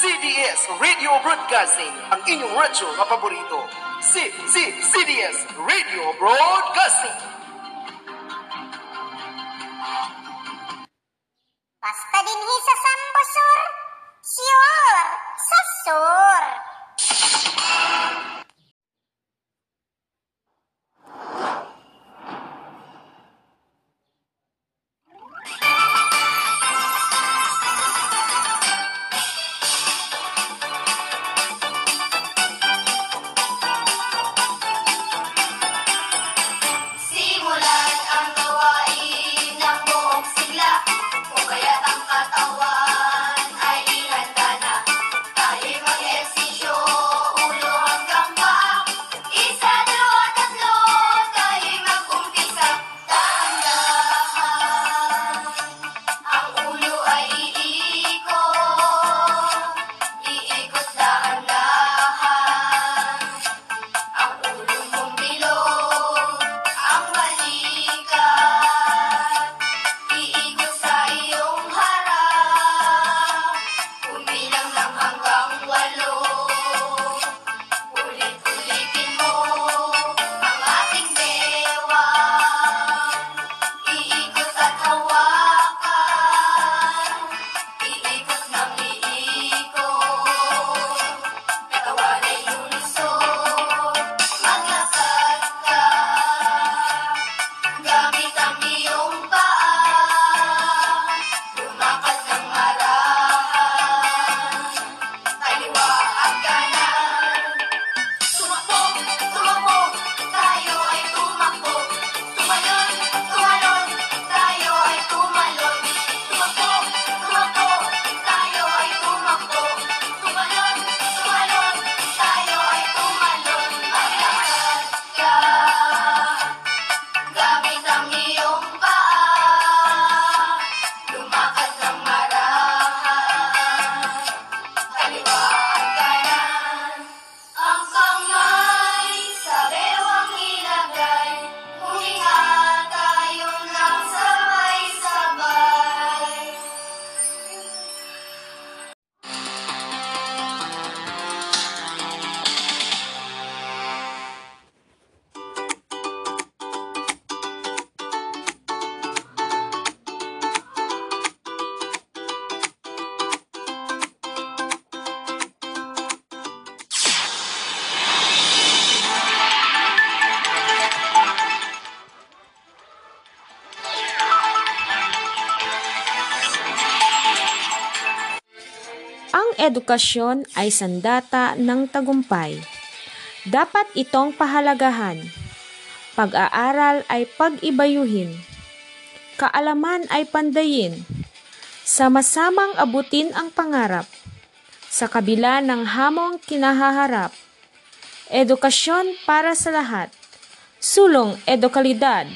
CDS Radio Broadcasting, ang inyong radyo na paborito. Si, CDS Radio Broadcasting. Basta din sa Sambosur, sure, sa sur. Edukasyon ay sandata ng tagumpay. Dapat itong pahalagahan. Pag-aaral ay pag-ibayuhin. Kaalaman ay pandayin. Sama-samang abutin ang pangarap. Sa kabila ng hamong kinahaharap. Edukasyon para sa lahat. Sulong edukalidad.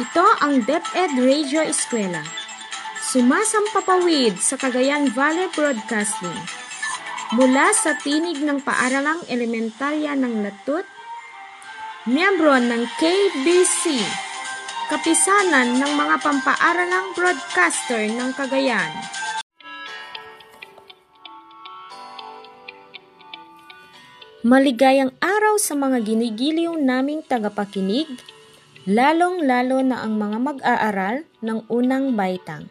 Ito ang DepEd Radio Eskwela. Sumasampapawid sa Cagayan Valley Broadcasting. Mula sa tinig ng paaralang elementarya ng Latut, miyembro ng KBC, kapisanan ng mga pampaaralang broadcaster ng Cagayan. Maligayang araw sa mga ginigiliw naming tagapakinig, lalong-lalo na ang mga mag-aaral ng unang baitang.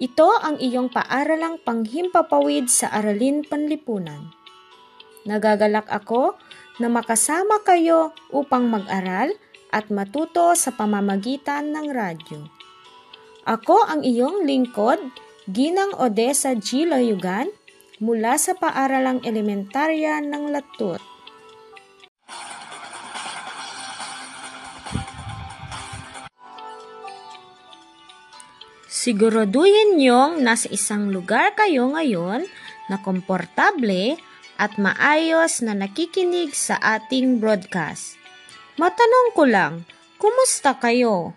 Ito ang iyong paaralang panghimpapawid sa Aralin Panlipunan. Nagagalak ako na makasama kayo upang mag-aral at matuto sa pamamagitan ng radyo. Ako ang iyong lingkod, Ginang Odessa G. Layugan, mula sa paaralang elementarya ng Latut. Siguraduhin niyong nasa isang lugar kayo ngayon na komportable at maayos na nakikinig sa ating broadcast. Matanong ko lang, kumusta kayo?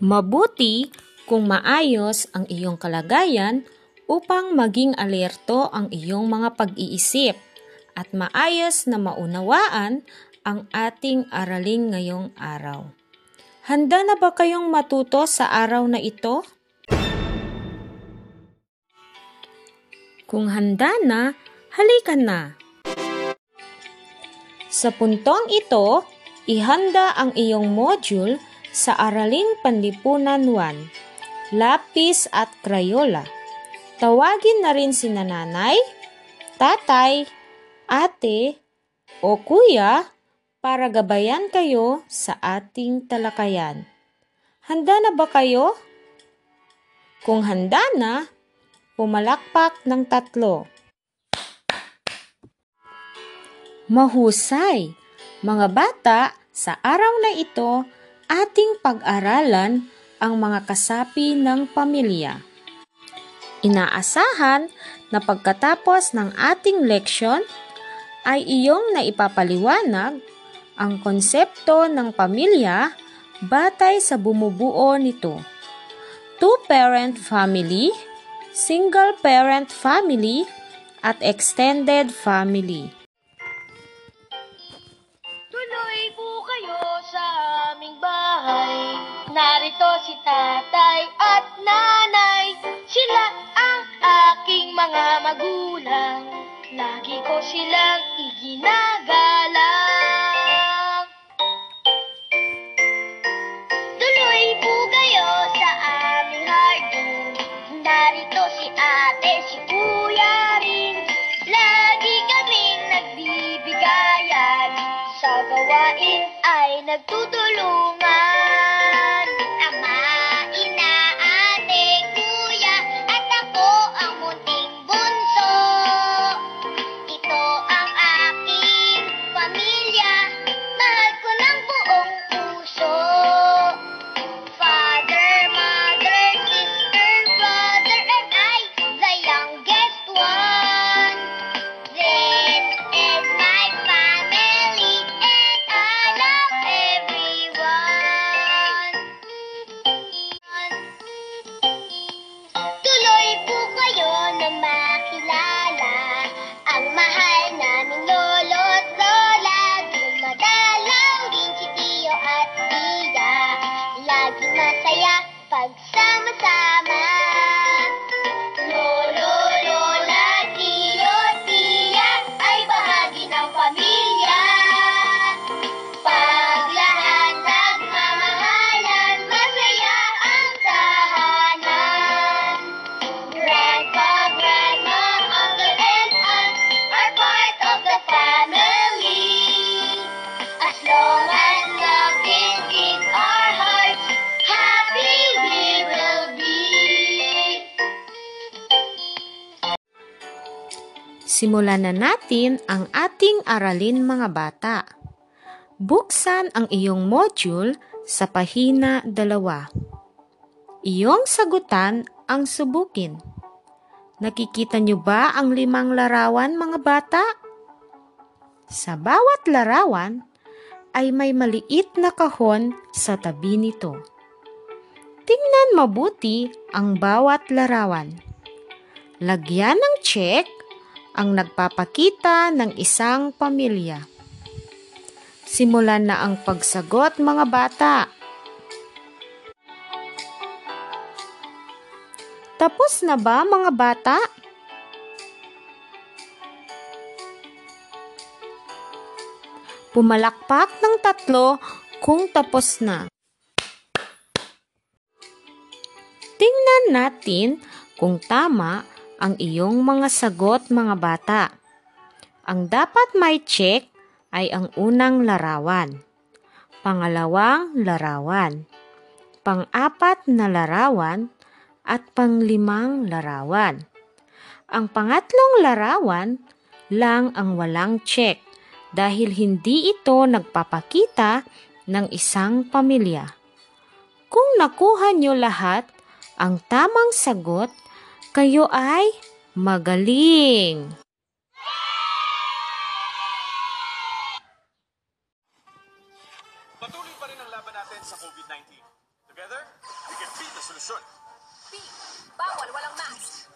Mabuti kung maayos ang iyong kalagayan upang maging alerto ang iyong mga pag-iisip at maayos na maunawaan ang ating araling ngayong araw. Handa na ba kayong matuto sa araw na ito? Kung handa na, halika na! Sa puntong ito, ihanda ang iyong module sa Araling Panlipunan 1, Lapis at Crayola. Tawagin na rin si nanay, tatay, ate, o kuya para gabayan kayo sa ating talakayan. Handa na ba kayo? Kung handa na, pumalakpak ng tatlo. Mahusay! Mga bata, sa araw na ito, ating pag-aralan ang mga kasapi ng pamilya. Inaasahan na pagkatapos ng ating leksyon ay iyong naipapaliwanag ang konsepto ng pamilya batay sa bumubuo nito. Two-parent family, single-parent family, at extended family. Tuloy po kayo sa aming bahay. Narito si tatay at nanay. Sila ang aking mga magulang. Lagi ko silang iginagalang. Ay Simulan na natin ang ating aralin mga bata. Buksan ang iyong module sa pahina dalawa. Iyong sagutan ang subukin. Nakikita niyo ba ang limang larawan mga bata? Sa bawat larawan ay may maliit na kahon sa tabi nito. Tingnan mabuti ang bawat larawan. Lagyan ng check ang nagpapakita ng isang pamilya. Simulan na ang pagsagot mga bata. Tapos na ba mga bata? Pumalakpak ng tatlo kung tapos na. Tingnan natin kung tama ang iyong mga sagot mga bata. Ang dapat may check ay ang unang larawan, pangalawang larawan, pang-apat na larawan, at panglimang larawan. Ang pangatlong larawan lang ang walang check dahil hindi ito nagpapakita ng isang pamilya. Kung nakuha nyo lahat ang tamang sagot, kayo ay magaling. Patuloy pa rin ang laban natin sa COVID-19. Together, we can beat the solusyon. B. Bawal walang mask.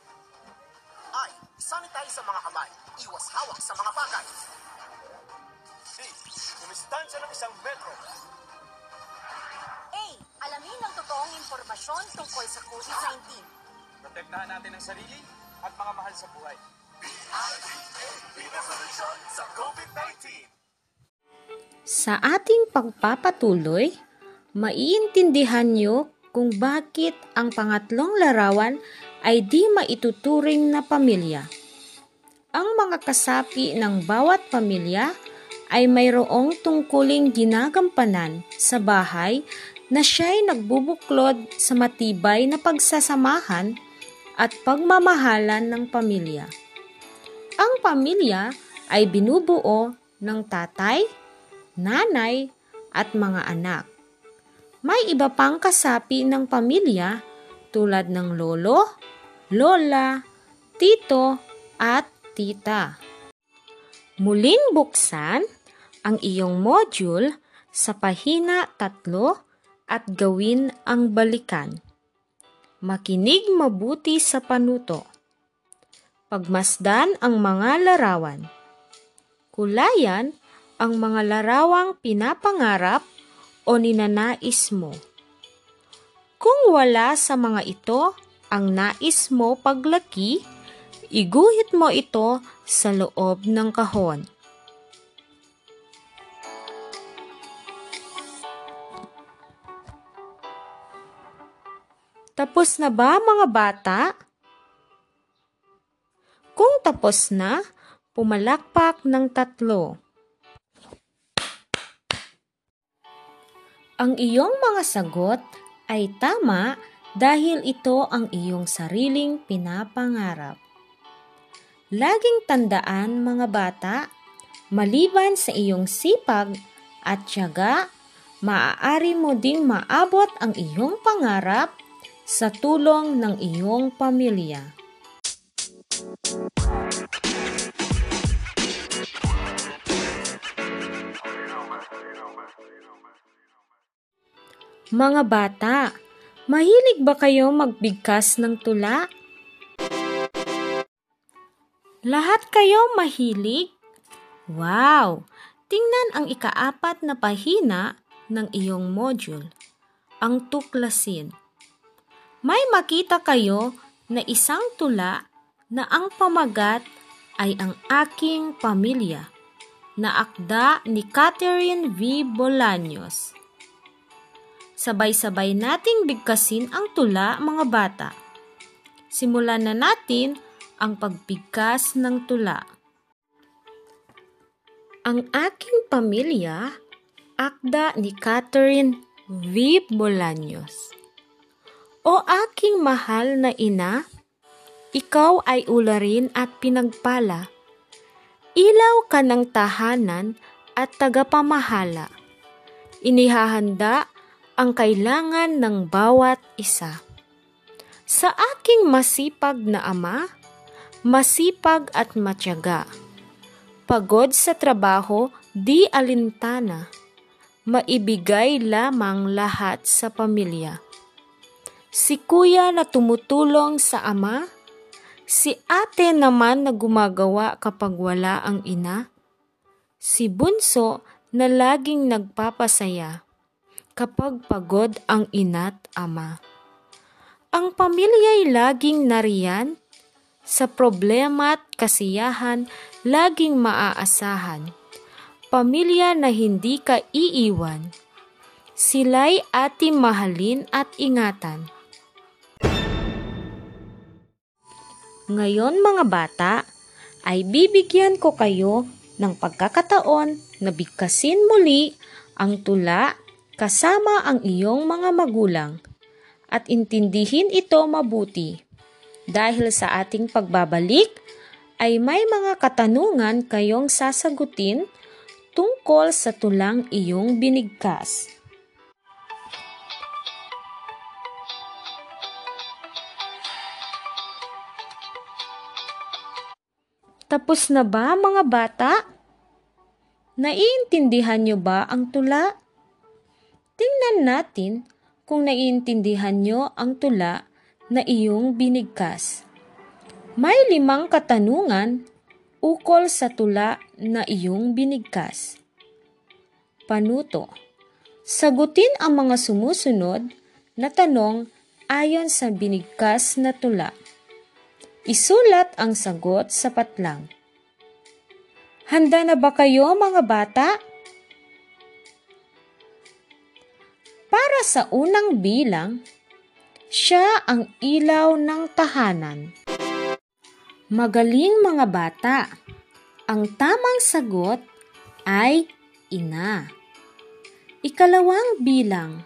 I. Sanitize sa mga kamay. Iwas hawak sa mga bagay. D. Kumistansya ng isang metro. A. Alamin ang totoong impormasyon tungkol sa COVID-19. Protektahan natin ang sarili at mga mahal sa buhay. sa COVID-19! Sa ating pagpapatuloy, maiintindihan nyo kung bakit ang pangatlong larawan ay di maituturing na pamilya. Ang mga kasapi ng bawat pamilya ay mayroong tungkuling ginagampanan sa bahay na siya'y nagbubuklod sa matibay na pagsasamahan at pagmamahalan ng pamilya. Ang pamilya ay binubuo ng tatay, nanay, at mga anak. May iba pang kasapi ng pamilya tulad ng lolo, lola, tito, at tita. Muling buksan ang iyong module sa pahina tatlo at gawin ang balikan. Makinig mabuti sa panuto. Pagmasdan ang mga larawan. Kulayan ang mga larawang pinapangarap o ninanais mo. Kung wala sa mga ito ang nais mo paglaki, iguhit mo ito sa loob ng kahon. Tapos na ba mga bata? Kung tapos na, pumalakpak ng tatlo. Ang iyong mga sagot ay tama dahil ito ang iyong sariling pinapangarap. Laging tandaan mga bata, maliban sa iyong sipag at tiyaga, maaari mo ding maabot ang iyong pangarap sa tulong ng iyong pamilya. Mga bata, mahilig ba kayo magbigkas ng tula? Lahat kayo mahilig? Wow! Tingnan ang ikaapat na pahina ng iyong module, ang tuklasin. May makita kayo na isang tula na ang pamagat ay ang aking pamilya na akda ni Catherine V. Bolaños. Sabay-sabay nating bigkasin ang tula mga bata. Simulan na natin ang pagbigkas ng tula. Ang aking pamilya, akda ni Catherine V. Bolaños. O aking mahal na ina, ikaw ay ularin at pinagpala. Ilaw ka ng tahanan at tagapamahala. Inihahanda ang kailangan ng bawat isa. Sa aking masipag na ama, masipag at matyaga. Pagod sa trabaho, di alintana. Maibigay lamang lahat sa pamilya. Si kuya na tumutulong sa ama, si ate naman na gumagawa kapag wala ang ina, si bunso na laging nagpapasaya kapag pagod ang ina't ama. Ang pamilya'y laging nariyan, sa problema at kasiyahan laging maaasahan. Pamilya na hindi ka iiwan, sila'y ating mahalin at ingatan. Ngayon mga bata, ay bibigyan ko kayo ng pagkakataon na bigkasin muli ang tula kasama ang iyong mga magulang at intindihin ito mabuti. Dahil sa ating pagbabalik, ay may mga katanungan kayong sasagutin tungkol sa tulang iyong binigkas. Tapos na ba mga bata? Naiintindihan nyo ba ang tula? Tingnan natin kung naiintindihan nyo ang tula na iyong binigkas. May limang katanungan ukol sa tula na iyong binigkas. Panuto. Sagutin ang mga sumusunod na tanong ayon sa binigkas na tula. Isulat ang sagot sa patlang. Handa na ba kayo mga bata? Para sa unang bilang, siya ang ilaw ng tahanan. Magaling mga bata. Ang tamang sagot ay ina. Ikalawang bilang,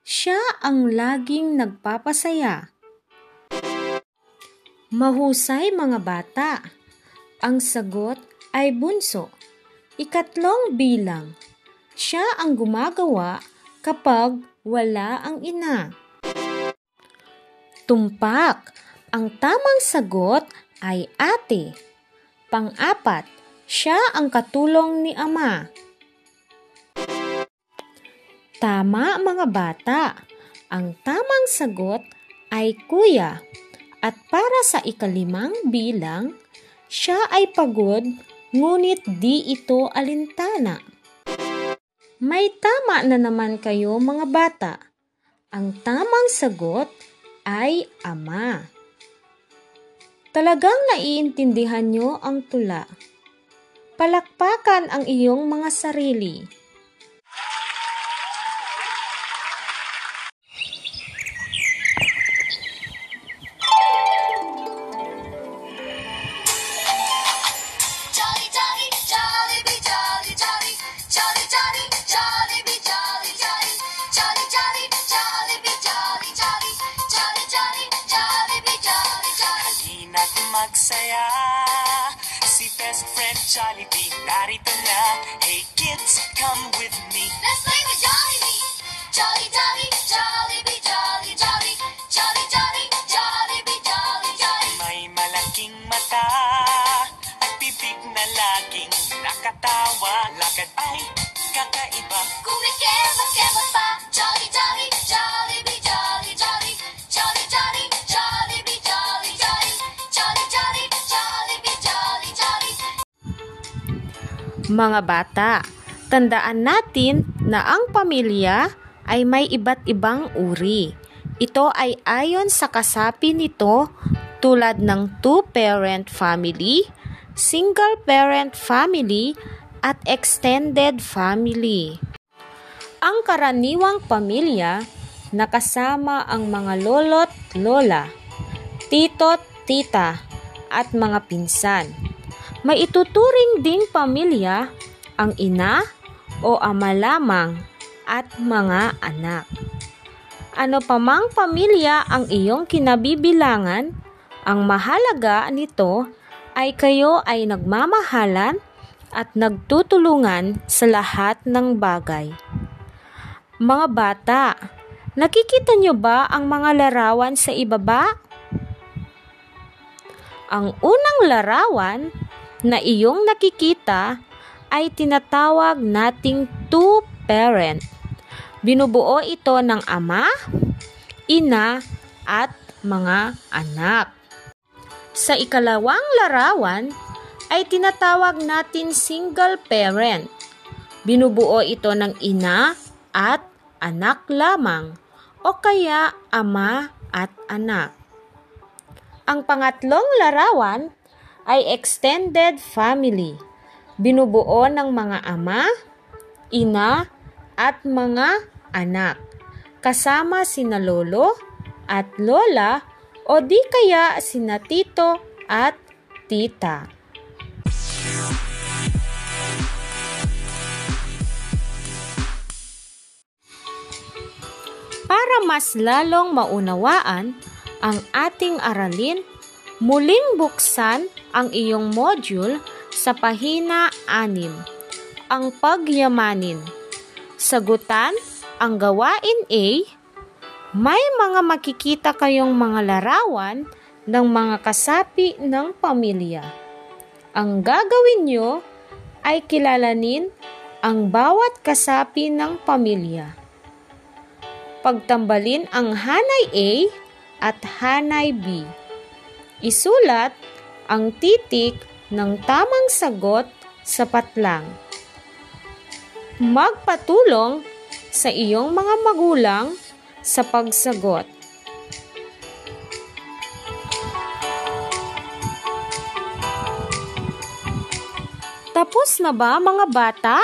siya ang laging nagpapasaya. Mahusay mga bata. Ang sagot ay bunso. Ikatlong bilang, siya ang gumagawa kapag wala ang ina. Tumpak. Ang tamang sagot ay ate. Pang-apat, siya ang katulong ni ama. Tama mga bata. Ang tamang sagot ay kuya. At para sa ikalimang bilang, siya ay pagod ngunit di ito alintana. May tama na naman kayo mga bata. Ang tamang sagot ay ama. Talagang naiintindihan nyo ang tula. Palakpakan ang iyong mga sarili. Magsaya Si best friend Jollibee narito na Hey kids, come with me Let's play with Jollibee. Jolly, jolly, be jolly, jolly, jolly, jolly, be jolly, jolly. May malaking mata At bibig na laging nakatawa Lakad ay kakaiba Kumikebot-kebot pa. Jolly, Mga bata, tandaan natin na ang pamilya ay may iba't ibang uri. Ito ay ayon sa kasapi nito tulad ng two-parent family, single-parent family, at extended family. Ang karaniwang pamilya nakasama ang mga lolo't lola, tito't tita, at mga pinsan. May ituturing ding pamilya ang ina o ama lamang at mga anak. Ano pa mang pamilya ang iyong kinabibilangan, ang mahalaga nito ay kayo ay nagmamahalan at nagtutulungan sa lahat ng bagay. Mga bata, nakikita niyo ba ang mga larawan sa ibaba? Ang unang larawan na iyong nakikita ay tinatawag nating two-parent. Binubuo ito ng ama, ina, at mga anak. Sa ikalawang larawan ay tinatawag natin single parent. Binubuo ito ng ina at anak lamang o kaya ama at anak. Ang pangatlong larawan ay extended family. Binubuo ng mga ama, ina, at mga anak. Kasama sina lolo at lola o di kaya sina tito at tita. Para mas lalong maunawaan ang ating aralin, muling buksan ang iyong module sa pahina 6. Ang pagyamanin. Sagutan ang gawain A. May mga makikita kayong mga larawan ng mga kasapi ng pamilya. Ang gagawin nyo ay kilalanin ang bawat kasapi ng pamilya. Pagtambalin ang hanay A at hanay B. Isulat ang titik ng tamang sagot sa patlang. Magpatulong sa iyong mga magulang sa pagsagot. Tapos na ba mga bata?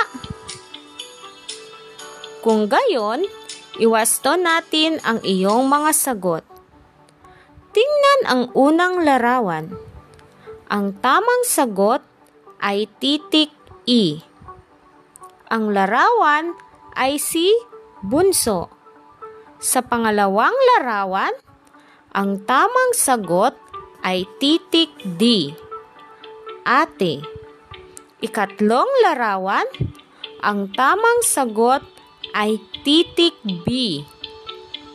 Kung gayon, iwasto natin ang iyong mga sagot. Tingnan ang unang larawan. Ang tamang sagot ay titik E. Ang larawan ay si Bunso. Sa pangalawang larawan, ang tamang sagot ay titik D. Ate. Ikatlong larawan, ang tamang sagot ay titik B.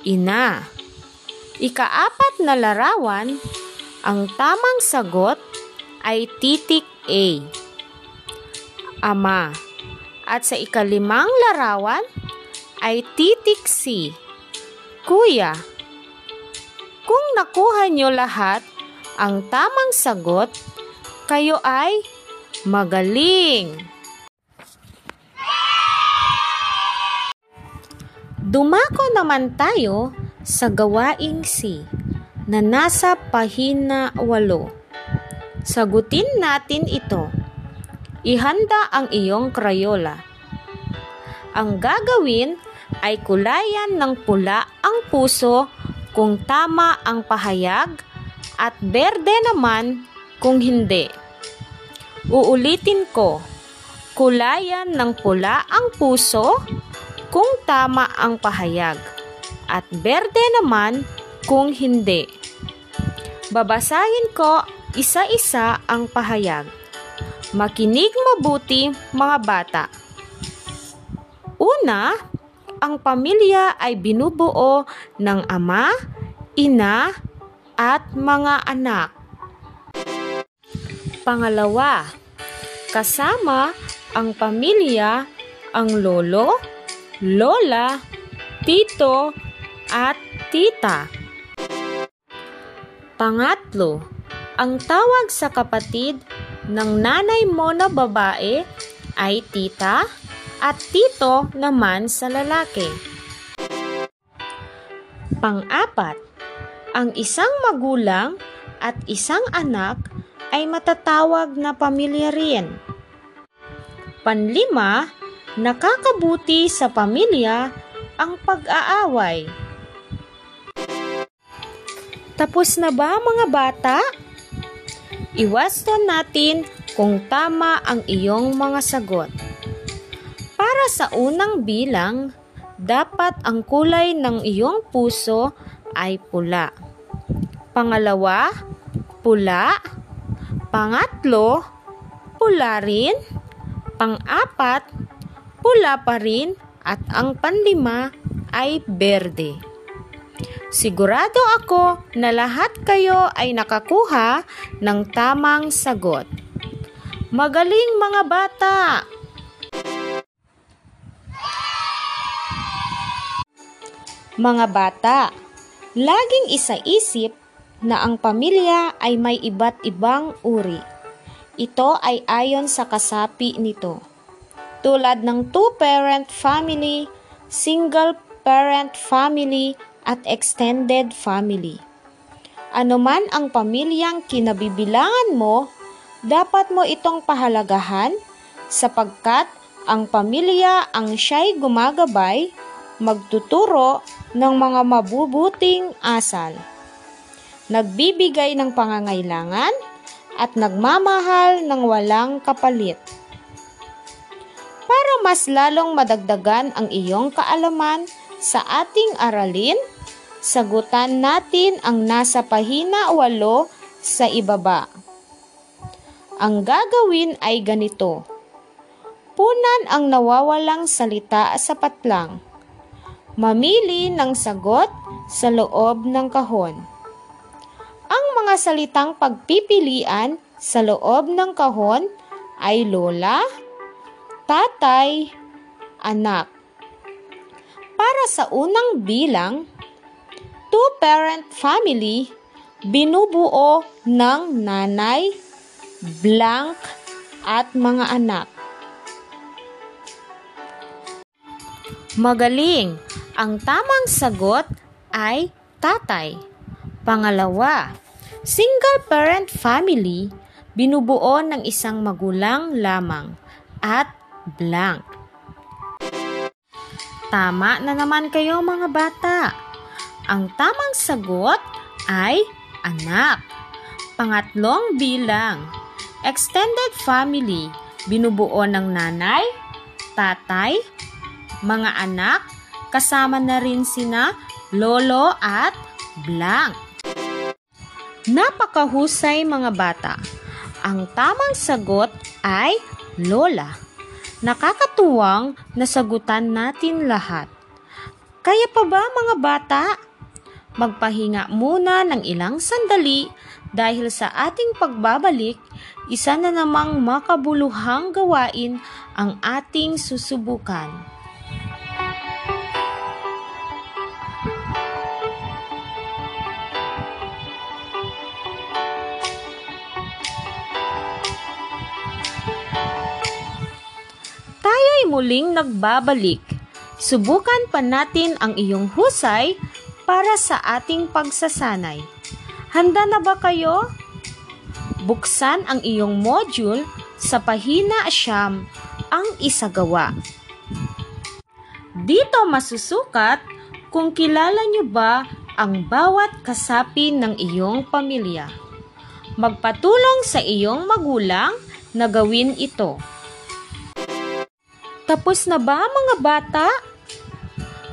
Ina. Ikaapat na larawan, ang tamang sagot ay titik A. Ama. At sa ikalimang larawan ay titik C. Kuya. Kung nakuha nyo lahat ang tamang sagot, kayo ay magaling. Dumako naman tayo sa gawaing C na nasa pahina 8. Sagutin natin ito. Ihanda ang iyong krayola. Ang gagawin ay kulayan ng pula ang puso kung tama ang pahayag at berde naman kung hindi. Uulitin ko, kulayan ng pula ang puso kung tama ang pahayag at berde naman kung hindi. Babasahin ko isa-isa ang pahayag. Makinig mabuti mga bata. Una, ang pamilya ay binubuo ng ama, ina, at mga anak. Pangalawa, kasama ang pamilya ang lolo, lola, tito, at tita. Pangatlo, ang tawag sa kapatid ng nanay mo na babae ay tita at tito naman sa lalaki. Pang-apat, ang isang magulang at isang anak ay matatawag na pamilya rin. Panlima, nakakabuti sa pamilya ang pag-aaway. Tapos na ba mga bata? Iwasto natin kung tama ang iyong mga sagot. Para sa unang bilang, dapat ang kulay ng iyong puso ay pula. Pangalawa, pula. Pangatlo, pula rin. Pang-apat, pula pa rin. At ang panlima ay berde. Sigurado ako na lahat kayo ay nakakuha ng tamang sagot. Magaling mga bata! Mga bata, laging isaisip na ang pamilya ay may iba't ibang uri. Ito ay ayon sa kasapi nito. Tulad ng two-parent family, single-parent family, at extended family. Ano man ang pamilyang kinabibilangan mo, dapat mo itong pahalagahan sapagkat ang pamilya ang siya'y gumagabay, magtuturo ng mga mabubuting asal. Nagbibigay ng pangangailangan at nagmamahal ng walang kapalit. Para mas lalong madagdagan ang iyong kaalaman sa ating aralin, sagutan natin ang nasa pahina 8 sa ibaba. Ang gagawin ay ganito. Punan ang nawawalang salita sa patlang. Mamili ng sagot sa loob ng kahon. Ang mga salitang pagpipilian sa loob ng kahon ay lola, tatay, anak. Para sa unang bilang, two-parent family, binubuo ng nanay, blank, at mga anak. Magaling! Ang tamang sagot ay tatay. Pangalawa, single parent family, binubuo ng isang magulang lamang at blank. Tama na naman kayo mga bata. Ang tamang sagot ay anak. Pangatlong bilang, extended family, binubuo ng nanay, tatay, mga anak, kasama na rin sina lolo at blank. Napakahusay mga bata. Ang tamang sagot ay lola. Nakakatuwang nasagutan natin lahat. Kaya pa ba mga bata? Magpahinga muna ng ilang sandali dahil sa ating pagbabalik, isa na namang makabuluhang gawain ang ating susubukan. Muling nagbabalik. Subukan pa natin ang iyong husay para sa ating pagsasanay. Handa na ba kayo? Buksan ang iyong module sa pahina siyam ang isagawa. Dito masusukat kung kilala niyo ba ang bawat kasapi ng iyong pamilya. Magpatulong sa iyong magulang na gawin ito. Tapos na ba mga bata?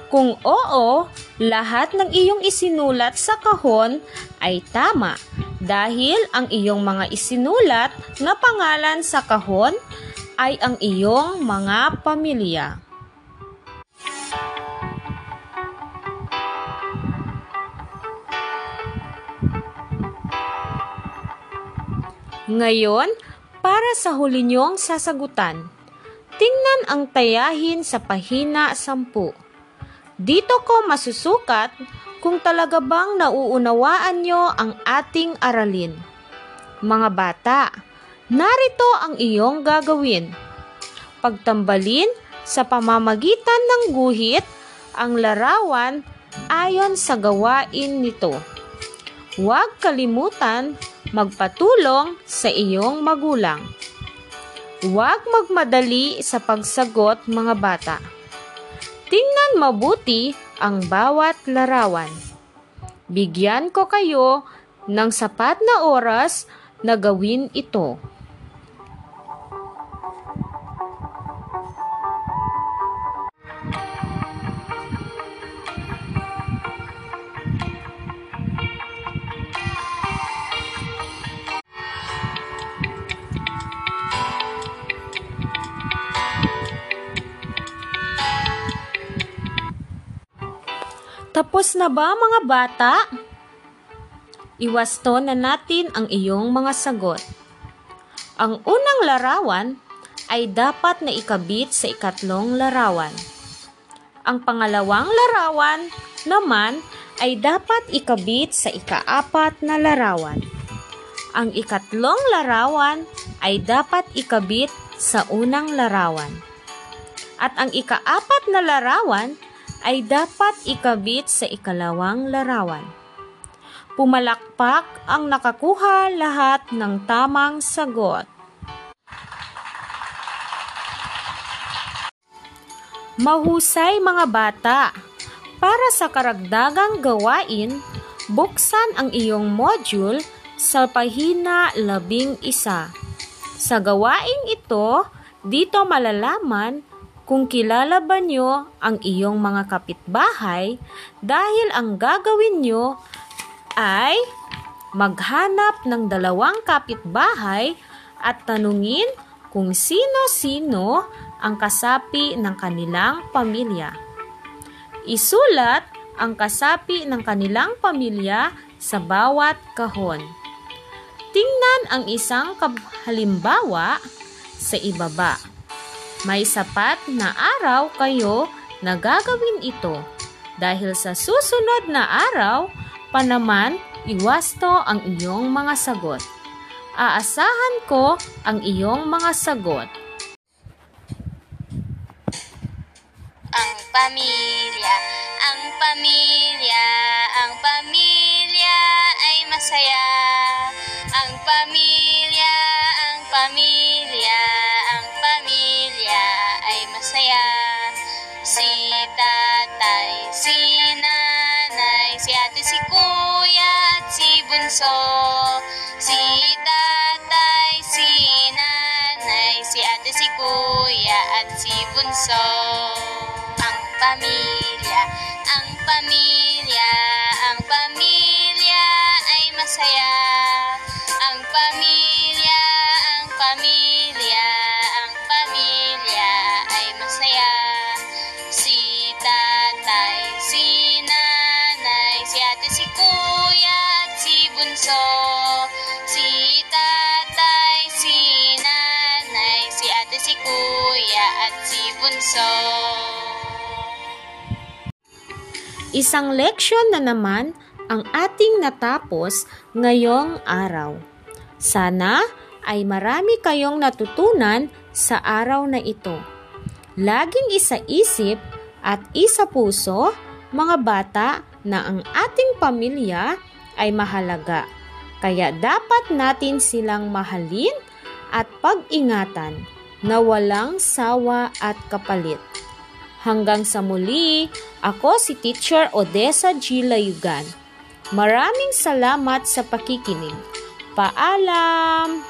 Kung oo, lahat ng iyong isinulat sa kahon ay tama dahil ang iyong mga isinulat na pangalan sa kahon ay ang iyong mga pamilya. Ngayon, para sa huli niyong sasagutan, tingnan ang tayahin sa pahina 10. Dito ko masusukat kung talaga bang nauunawaan nyo ang ating aralin. Mga bata, narito ang iyong gagawin. Pagtambalin sa pamamagitan ng guhit ang larawan ayon sa gawain nito. Huwag kalimutan magpatulong sa iyong magulang. Huwag magmadali sa pagsagot mga bata. Tingnan mabuti ang bawat larawan. Bigyan ko kayo ng sapat na oras na gawin ito. Tapos na ba mga bata? Iwasto na natin ang iyong mga sagot. Ang unang larawan ay dapat na ikabit sa ikatlong larawan. Ang pangalawang larawan naman ay dapat ikabit sa ikaapat na larawan. Ang ikatlong larawan ay dapat ikabit sa unang larawan. At ang ikaapat na larawan ay dapat ikabit sa ikalawang larawan. Pumalakpak ang nakakuha lahat ng tamang sagot. Mahusay mga bata! Para sa karagdagang gawain, buksan ang iyong module sa pahina labing isa. Sa gawaing ito, dito malalaman kung kilala ba nyo ang iyong mga kapitbahay dahil ang gagawin nyo ay maghanap ng dalawang kapitbahay at tanungin kung sino-sino ang kasapi ng kanilang pamilya. Isulat ang kasapi ng kanilang pamilya sa bawat kahon. Tingnan ang isang halimbawa sa ibaba. May sapat na araw kayo na gagawin ito dahil sa susunod na araw pa naman iwasto ang iyong mga sagot. Aasahan ko ang iyong mga sagot. Ang pamilya. Ang pamilya, ang pamilya ay masaya. Ang pamilya, ang pamilya, ang pamilya ay masaya. Si tatay, si nanay, si ate, si kuya, at si bunso. Si tatay, si nanay, si ate, si kuya, at si bunso. Pamilya, ang pamilya, ang pamilya ay masaya. Ang pamilya, ang pamilya, ang pamilya ay masaya. Si tatay, si nanay, si ate, si kuya, at si bunso. Si tatay, si nanay, si ate, si kuya, at si bunso. Isang leksyon na naman ang ating natapos ngayong araw. Sana ay marami kayong natutunan sa araw na ito. Laging isa-isip at isa puso, mga bata, na ang ating pamilya ay mahalaga. Kaya dapat natin silang mahalin at pag-ingatan na walang sawa at kapalit. Hanggang sa muli, ako si Teacher Odessa G. Layugan. Maraming salamat sa pakikinig. Paalam!